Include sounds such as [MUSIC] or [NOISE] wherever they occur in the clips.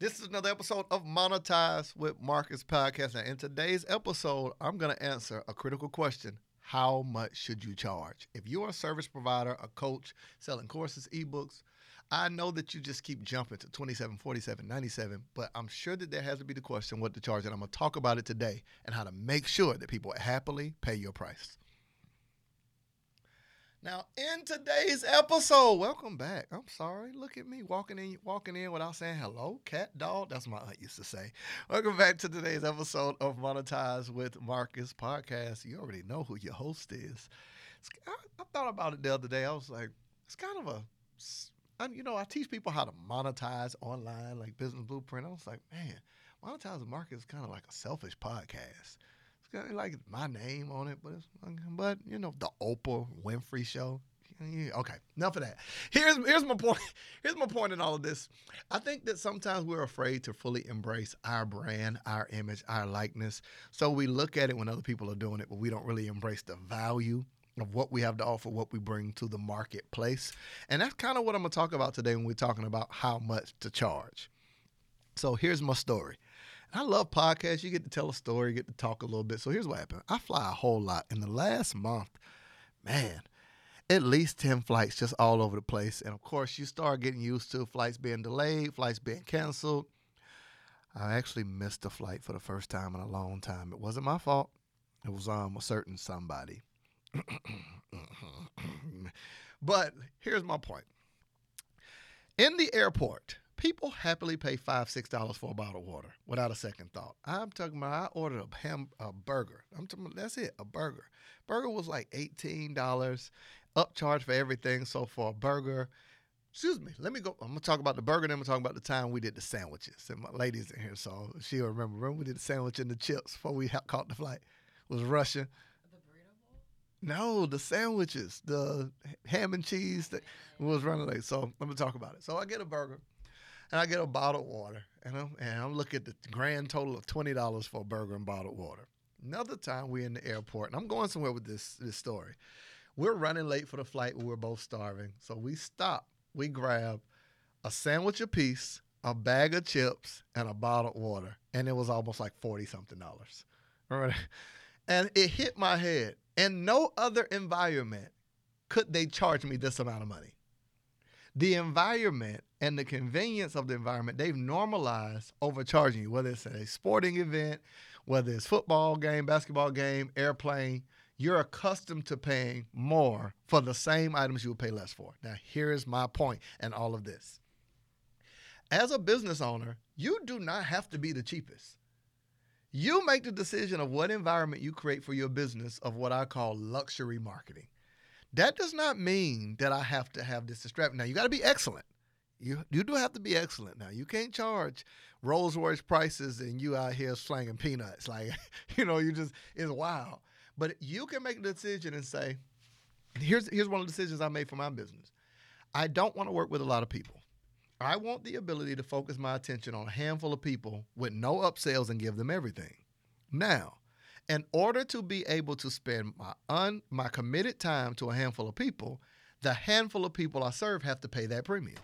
This is another episode of Monetize with Marcus Podcast. Now, in today's episode, I'm going to answer a critical question. How much should you charge? If you're a service provider, a coach, selling courses, ebooks, I know that you just keep jumping to 27, 47, 97, but I'm sure that there has to be the question what to charge. And I'm going to talk about it today and how to make sure that people happily pay your price. Now, in today's episode, welcome back. I'm sorry. Look at me walking in walking in without saying hello, cat dog. That's my aunt used to say. Welcome back to today's episode of Monetize with Marcus podcast. You already know who your host is. I, I thought about it the other day. I was like, it's kind of a you know, I teach people how to monetize online, like Business Blueprint. I was like, man, monetize with Marcus is kind of like a selfish podcast got like my name on it, but it's, but you know the Oprah Winfrey show. Okay, enough of that. Here's here's my point. [LAUGHS] Here's my point in all of this. I think that sometimes we're afraid to fully embrace our brand, our image, our likeness. So we look at it when other people are doing it, but we don't really embrace the value of what we have to offer, what we bring to the marketplace. And that's kind of what I'm going to talk about today when we're talking about how much to charge. So here's my story. I love podcasts. You get to tell a story, you get to talk a little bit. So here's what happened. I fly a whole lot. In the last month, man, at least 10 flights just all over the place. And of course, you start getting used to flights being delayed, flights being canceled. I actually missed a flight for the first time in a long time. It wasn't my fault. It was um a certain somebody. [COUGHS] but here's my point. In the airport, People happily pay five, six dollars for a bottle of water without a second thought. I'm talking about I ordered a ham a burger. I'm talking about, that's it, a burger. Burger was like eighteen dollars, upcharge for everything. So for a burger, excuse me, let me go. I'm gonna talk about the burger, then I'm gonna talk about the time we did the sandwiches. And my lady's in here, so she'll remember. Remember we did the sandwich and the chips before we caught the flight. It was Russian. The burrito bowl? no, the sandwiches, the ham and cheese that was running late. So let me talk about it. So I get a burger and I get a bottled water, and I'm, and I'm looking at the grand total of twenty dollars for a burger and bottled water. Another time we're in the airport, and I'm going somewhere with this this story. We're running late for the flight. We're both starving, so we stop. We grab a sandwich apiece, a bag of chips, and a bottled water, and it was almost like forty something dollars. Right, and it hit my head. In no other environment could they charge me this amount of money. The environment and the convenience of the environment, they've normalized overcharging you, whether it's a sporting event, whether it's football game, basketball game, airplane, you're accustomed to paying more for the same items you would pay less for. Now, here's my and all of this. As a business owner, you do not have to be the cheapest. You make the decision of what environment you create for your business of what I call luxury marketing. That does not mean that I have to have this distraction. Now, you got to be excellent. You you do have to be excellent now. You can't charge Rolls Royce prices and you out here slanging peanuts. Like, [LAUGHS] you know, you just it's wild. But you can make a decision and say, here's here's one of the decisions I made for my business. I don't want to work with a lot of people. I want the ability to focus my attention on a handful of people with no upsells and give them everything. Now, in order to be able to spend my un my committed time to a handful of people, the handful of people I serve have to pay that premium.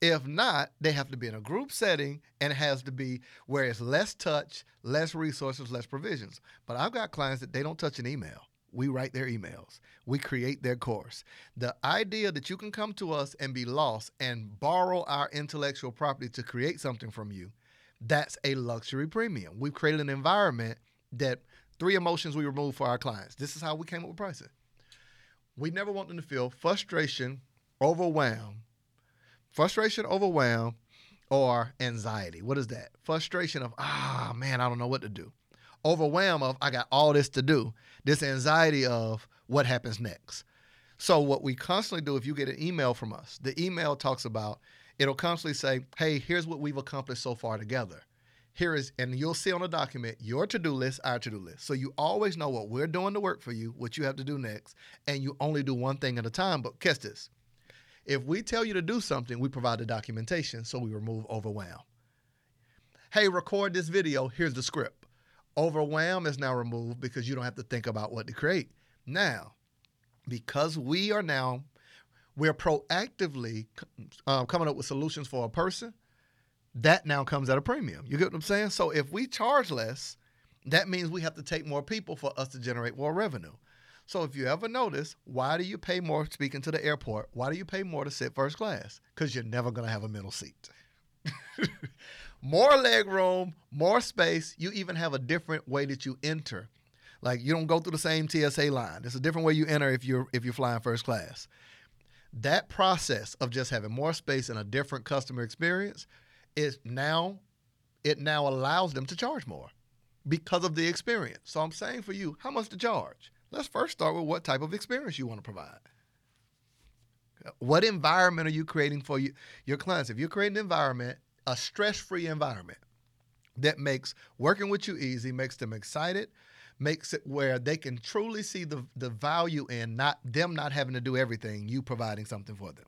If not, they have to be in a group setting and it has to be where it's less touch, less resources, less provisions. But I've got clients that they don't touch an email. We write their emails. We create their course. The idea that you can come to us and be lost and borrow our intellectual property to create something from you, that's a luxury premium. We've created an environment that three emotions we remove for our clients. This is how we came up with pricing. We never want them to feel frustration, overwhelmed, frustration, overwhelm, or anxiety. What is that? Frustration of, ah, man, I don't know what to do. Overwhelm of, I got all this to do. This anxiety of what happens next. So, what we constantly do if you get an email from us, the email talks about, it'll constantly say, hey, here's what we've accomplished so far together. Here is, and you'll see on the document your to do list, our to do list. So you always know what we're doing to work for you, what you have to do next, and you only do one thing at a time. But catch this if we tell you to do something, we provide the documentation so we remove overwhelm. Hey, record this video. Here's the script. Overwhelm is now removed because you don't have to think about what to create. Now, because we are now, we're proactively uh, coming up with solutions for a person, that now comes at a premium. You get what I'm saying? So if we charge less, that means we have to take more people for us to generate more revenue. So if you ever notice, why do you pay more speaking to the airport? Why do you pay more to sit first class? Because you're never going to have a middle seat. [LAUGHS] more leg room, more space. You even have a different way that you enter. Like you don't go through the same TSA line. It's a different way you enter if you're if you're flying first class. That process of just having more space and a different customer experience is now it now allows them to charge more because of the experience. So I'm saying for you, how much to charge? Let's first start with what type of experience you want to provide. What environment are you creating for you, your clients? If you're creating an environment, a stress-free environment that makes working with you easy, makes them excited, makes it where they can truly see the, the value in not them not having to do everything, you providing something for them.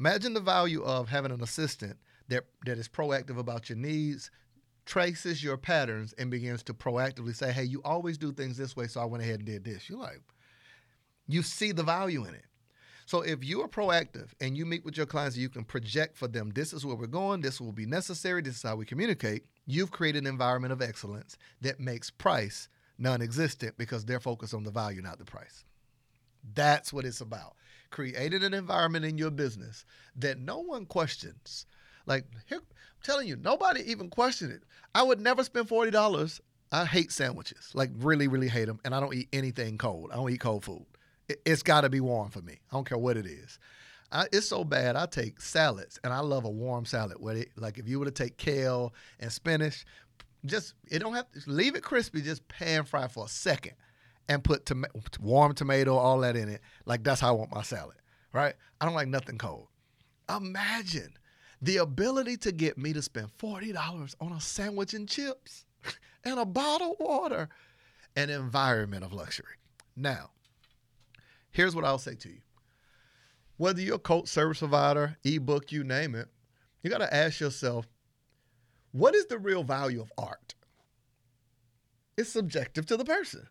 Imagine the value of having an assistant that, that is proactive about your needs, traces your patterns, and begins to proactively say, hey, you always do things this way, so I went ahead and did this. You're like, you see the value in it. So if you are proactive and you meet with your clients, you can project for them, this is where we're going, this will be necessary, this is how we communicate. You've created an environment of excellence that makes price non-existent because they're focused on the value, not the price. That's what it's about. Creating an environment in your business that no one questions. Like here, I'm telling you, nobody even questioned it. I would never spend forty dollars. I hate sandwiches, like really, really hate them, and I don't eat anything cold. I don't eat cold food. It, has got to be warm for me. I don't care what it is. I, it's so bad. I take salads, and I love a warm salad. It, like if you were to take kale and spinach, just it don't have to leave it crispy. Just pan fry for a second, and put warm tomato, all that in it. Like that's how I want my salad. Right? I don't like nothing cold. Imagine the ability to get me to spend $40 on a sandwich and chips [LAUGHS] and a bottle of water, an environment of luxury. Now, here's what I'll say to you. Whether you're a coach service provider, ebook, you name it, you got to ask yourself, what is the real value of art? It's subjective to the person.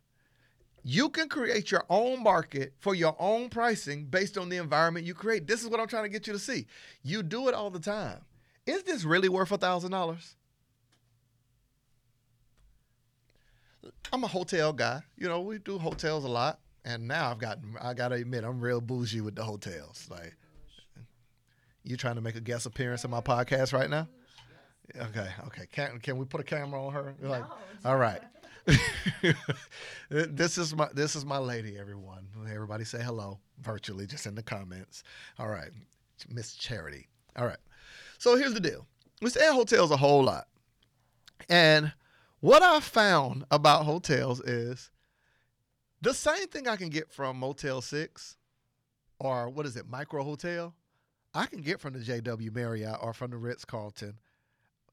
You can create your own market for your own pricing based on the environment you create. This is what I'm trying to get you to see. You do it all the time. Is this really worth a thousand dollars? I'm a hotel guy. You know, we do hotels a lot, and now I've gotten. I gotta admit, I'm real bougie with the hotels. Like, you trying to make a guest appearance in my podcast right now? Okay, okay. Can can we put a camera on her? Like, no, all right. [LAUGHS] this is my this is my lady, everyone. Everybody say hello virtually, just in the comments. All right, Miss Charity. All right. So here's the deal. We stay at hotels a whole lot, and what I found about hotels is the same thing I can get from Motel Six, or what is it, Microtel. I can get from the JW Marriott or from the Ritz Carlton,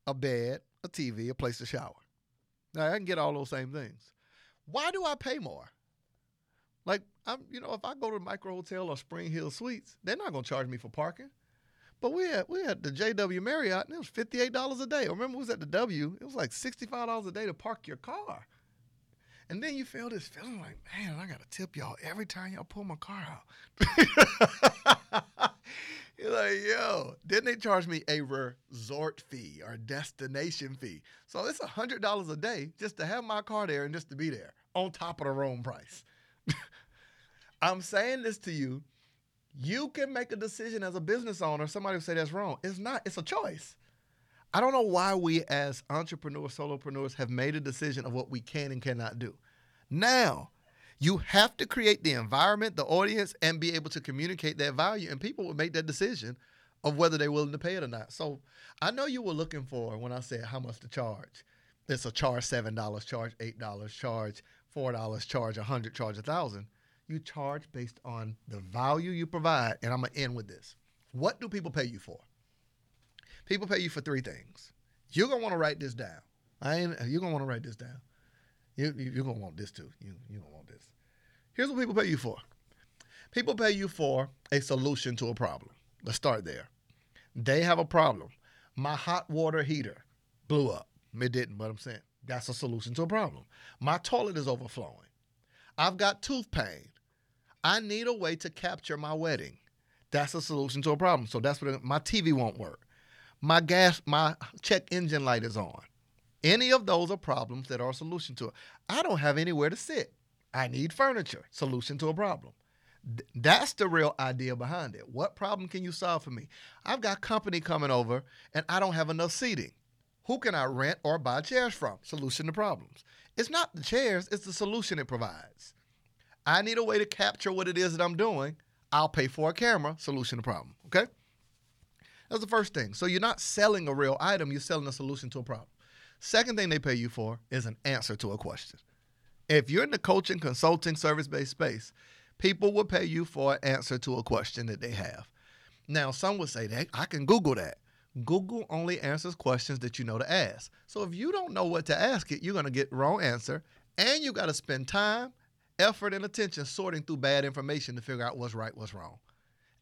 a bed, a TV, a place to shower. Now I can get all those same things. Why do I pay more? Like I'm, you know, if I go to Microtel or Spring Hill Suites, they're not gonna charge me for parking. But we had we had the JW Marriott and it was fifty eight dollars a day. I remember it was at the W, it was like sixty five dollars a day to park your car. And then you feel this feeling like, man, I gotta tip y'all every time y'all pull my car out. [LAUGHS] You're like, yo, didn't they charge me a resort fee or destination fee? So it's hundred dollars a day just to have my car there and just to be there on top of the room price. [LAUGHS] I'm saying this to you. You can make a decision as a business owner. Somebody will say that's wrong. It's not, it's a choice. I don't know why we as entrepreneurs, solopreneurs have made a decision of what we can and cannot do. Now, you have to create the environment, the audience, and be able to communicate that value. And people will make that decision of whether they're willing to pay it or not. So I know you were looking for when I said how much to charge. It's a charge seven dollars, charge eight dollars, charge four dollars, charge a hundred, charge a thousand. You charge based on the value you provide. And I'm gonna end with this. What do people pay you for? People pay you for three things. You're gonna want to write this down. I ain't you're gonna want to write this down. You, you, are gonna want this too. You you gonna want this. Here's what people pay you for. People pay you for a solution to a problem. Let's start there. They have a problem. My hot water heater blew up. It didn't, but I'm saying that's a solution to a problem. My toilet is overflowing. I've got tooth pain. I need a way to capture my wedding. That's a solution to a problem. So that's what my TV won't work. My gas, my check engine light is on. Any of those are problems that are a solution to it. I don't have anywhere to sit. I need furniture. Solution to a problem. Th- That's the real idea behind it. What problem can you solve for me? I've got company coming over and I don't have enough seating. Who can I rent or buy chairs from? Solution to problems. It's not the chairs, it's the solution it provides. I need a way to capture what it is that I'm doing. I'll pay for a camera. Solution to problem. Okay? That's the first thing. So you're not selling a real item, you're selling a solution to a problem. Second thing they pay you for is an answer to a question. If you're in the coaching, consulting, service based space, people will pay you for an answer to a question that they have. Now, some would say that I can Google that. Google only answers questions that you know to ask. So if you don't know what to ask it, you're going to get wrong answer, and you got to spend time, effort, and attention sorting through bad information to figure out what's right, what's wrong.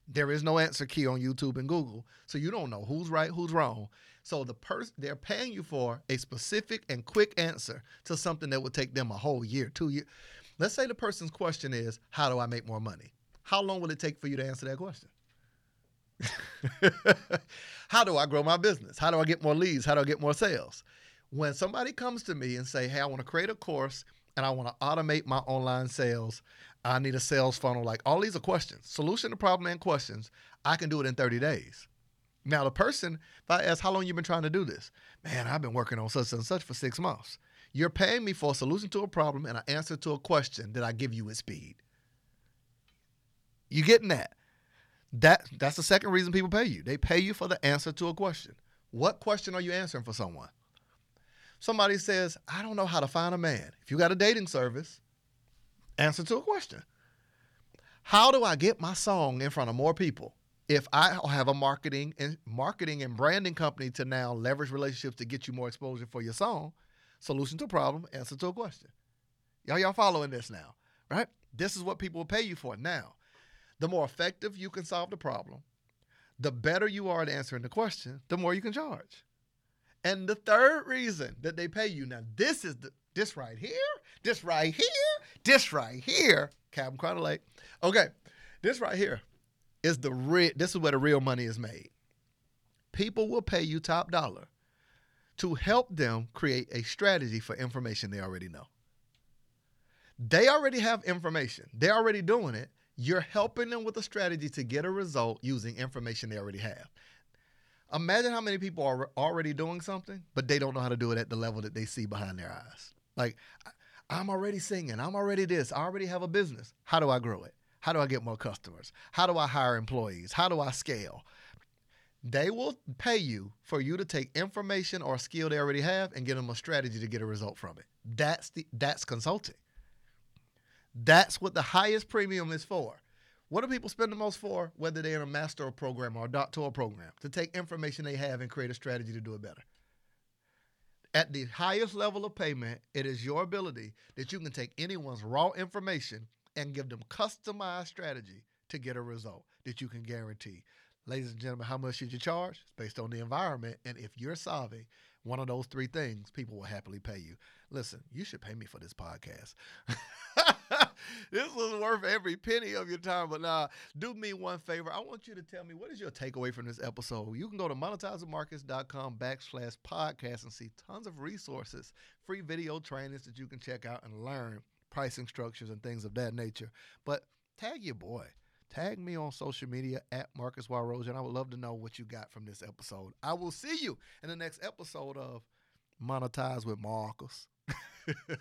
There is no answer key on YouTube and Google, so you don't know who's right, who's wrong. So the person they're paying you for a specific and quick answer to something that would take them a whole year, two years. Let's say the person's question is, "How do I make more money?" How long will it take for you to answer that question? [LAUGHS] How do I grow my business? How do I get more leads? How do I get more sales? When somebody comes to me and say, "Hey, I want to create a course and I want to automate my online sales. I need a sales funnel." Like all these are questions, solution to problem and questions. I can do it in 30 days. Now, the person, if I ask how long you been trying to do this, man, I've been working on such and such for six months. You're paying me for a solution to a problem and an answer to a question that I give you at speed. You getting that? That that's the second reason people pay you. They pay you for the answer to a question. What question are you answering for someone? Somebody says, I don't know how to find a man. If you got a dating service, answer to a question. How do I get my song in front of more people? If I have a marketing and marketing and branding company to now leverage relationships to get you more exposure for your song, solution to a problem, answer to a question. Y'all, y'all following this now, right? This is what people will pay you for. Now, the more effective you can solve the problem, the better you are at answering the question, the more you can charge. And the third reason that they pay you now, this is the this right here, this right here, this right here, Captain Carter Lake. Okay, this right here is the real. This is where the real money is made. People will pay you top dollar to help them create a strategy for information they already know. They already have information. They're already doing it. You're helping them with a strategy to get a result using information they already have. Imagine how many people are already doing something, but they don't know how to do it at the level that they see behind their eyes. Like, I'm already singing. I'm already this. I already have a business. How do I grow it? How do I get more customers? How do I hire employees? How do I scale? They will pay you for you to take information or skill they already have and give them a strategy to get a result from it. That's the that's consulting. That's what the highest premium is for. What do people spend the most for, whether they're in a master program or a doctoral program? To take information they have and create a strategy to do it better. At the highest level of payment, it is your ability that you can take anyone's raw information and give them customized strategy to get a result that you can guarantee. Ladies and gentlemen, how much should you charge? It's based on the environment. And if you're solving one of those three things, people will happily pay you. Listen, you should pay me for this podcast. [LAUGHS] [LAUGHS] this was worth every penny of your time. But now, do me one favor. I want you to tell me what is your takeaway from this episode. You can go to monetizewithmarcus.com backslash podcast and see tons of resources, free video trainings that you can check out and learn pricing structures and things of that nature. But tag your boy. Tag me on social media at Marcus Warroja, and I would love to know what you got from this episode. I will see you in the next episode of Monetize with Marcus. [LAUGHS]